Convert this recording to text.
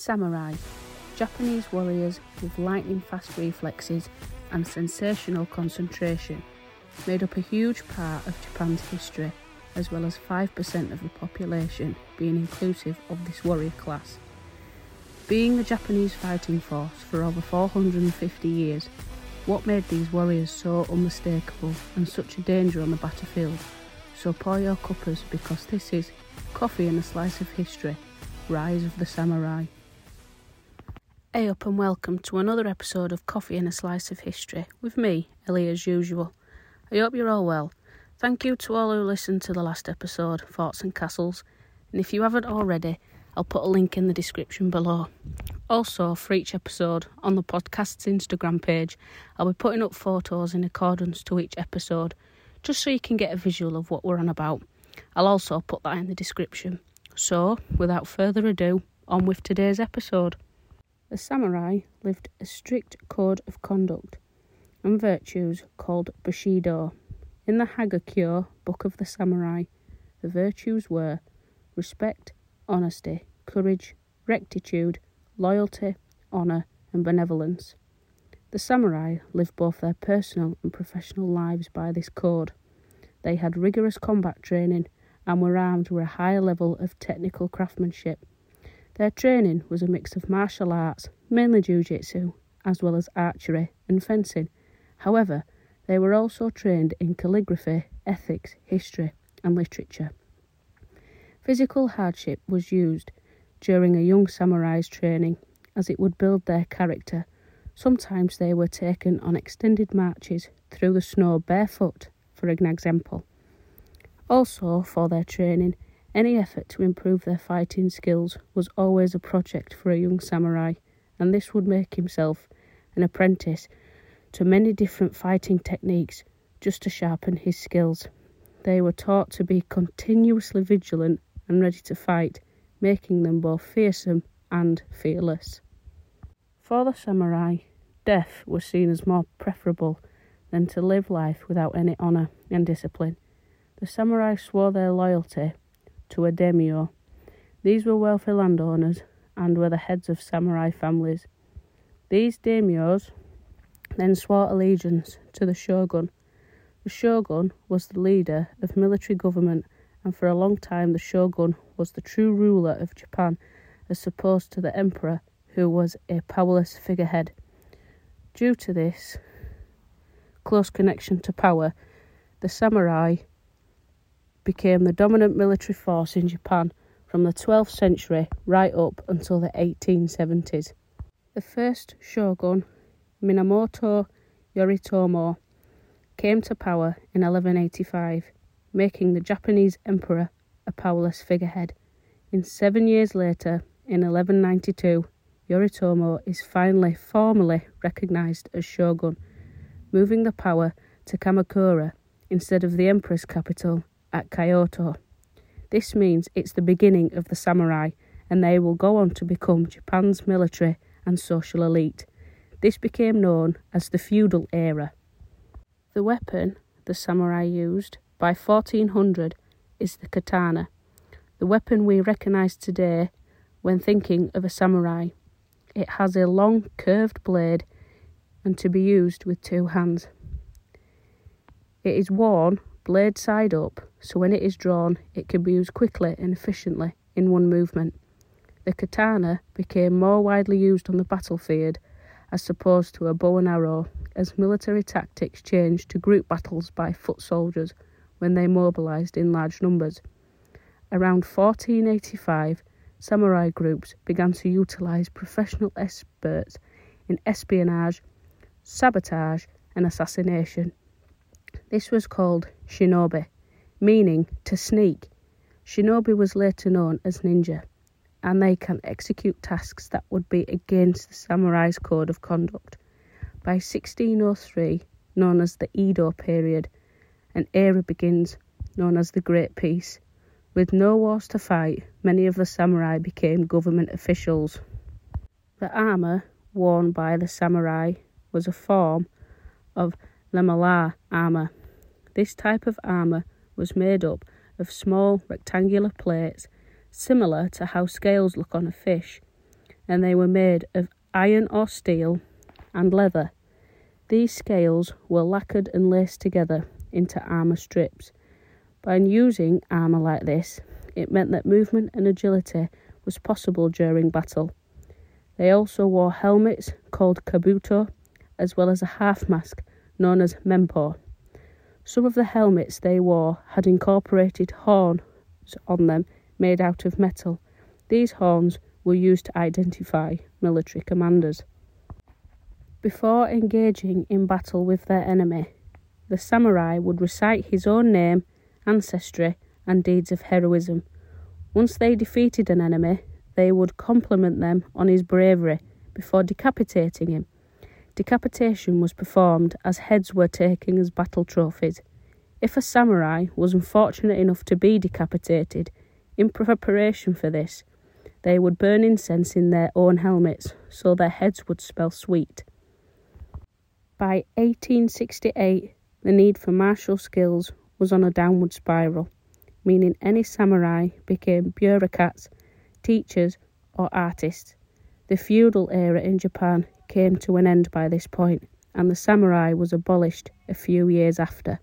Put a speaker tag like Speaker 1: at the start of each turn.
Speaker 1: Samurai, Japanese warriors with lightning fast reflexes and sensational concentration, made up a huge part of Japan's history, as well as 5% of the population being inclusive of this warrior class. Being the Japanese fighting force for over 450 years, what made these warriors so unmistakable and such a danger on the battlefield? So pour your cuppers because this is Coffee and a Slice of History Rise of the Samurai. Hey up and welcome to another episode of Coffee and a Slice of History with me, Ellie, as usual. I hope you're all well. Thank you to all who listened to the last episode, Forts and Castles, and if you haven't already, I'll put a link in the description below. Also, for each episode on the podcast's Instagram page, I'll be putting up photos in accordance to each episode, just so you can get a visual of what we're on about. I'll also put that in the description. So, without further ado, on with today's episode. The samurai lived a strict code of conduct and virtues called Bushido. In the Hagakure Book of the Samurai, the virtues were respect, honesty, courage, rectitude, loyalty, honour, and benevolence. The samurai lived both their personal and professional lives by this code. They had rigorous combat training and were armed with a high level of technical craftsmanship. Their training was a mix of martial arts, mainly jiu jitsu, as well as archery and fencing. However, they were also trained in calligraphy, ethics, history, and literature. Physical hardship was used during a young samurai's training as it would build their character. Sometimes they were taken on extended marches through the snow barefoot, for an example. Also, for their training, any effort to improve their fighting skills was always a project for a young samurai, and this would make himself an apprentice to many different fighting techniques just to sharpen his skills. They were taught to be continuously vigilant and ready to fight, making them both fearsome and fearless. For the samurai, death was seen as more preferable than to live life without any honour and discipline. The samurai swore their loyalty to a daimyo. These were wealthy landowners and were the heads of samurai families. These daimyos then swore allegiance to the shogun. The shogun was the leader of military government, and for a long time the shogun was the true ruler of Japan, as opposed to the emperor, who was a powerless figurehead. Due to this close connection to power, the samurai became the dominant military force in Japan from the 12th century right up until the 1870s. The first shogun, Minamoto Yoritomo, came to power in 1185, making the Japanese emperor a powerless figurehead. In seven years later, in 1192, Yoritomo is finally formally recognized as shogun, moving the power to Kamakura instead of the emperor's capital at Kyoto. This means it's the beginning of the samurai, and they will go on to become Japan's military and social elite. This became known as the feudal era. The weapon the samurai used by 1400 is the katana, the weapon we recognise today when thinking of a samurai. It has a long curved blade and to be used with two hands. It is worn blade side up, so when it is drawn, it can be used quickly and efficiently in one movement. The katana became more widely used on the battlefield as opposed to a bow and arrow, as military tactics changed to group battles by foot soldiers when they mobilised in large numbers. Around 1485, samurai groups began to utilise professional experts in espionage, sabotage, and assassination this was called shinobi, meaning to sneak. Shinobi was later known as ninja, and they can execute tasks that would be against the samurai's code of conduct. By 1603, known as the Edo period, an era begins known as the Great Peace. With no wars to fight, many of the samurai became government officials. The armour worn by the samurai was a form of lamellar armour. This type of armour was made up of small rectangular plates, similar to how scales look on a fish, and they were made of iron or steel and leather. These scales were lacquered and laced together into armour strips. By using armour like this, it meant that movement and agility was possible during battle. They also wore helmets called kabuto, as well as a half mask known as mempo. Some of the helmets they wore had incorporated horns on them made out of metal. These horns were used to identify military commanders. Before engaging in battle with their enemy, the samurai would recite his own name, ancestry, and deeds of heroism. Once they defeated an enemy, they would compliment them on his bravery before decapitating him. Decapitation was performed as heads were taken as battle trophies. If a samurai was unfortunate enough to be decapitated, in preparation for this, they would burn incense in their own helmets so their heads would smell sweet. By 1868, the need for martial skills was on a downward spiral, meaning any samurai became bureaucrats, teachers, or artists. The feudal era in Japan came to an end by this point, and the samurai was abolished a few years after.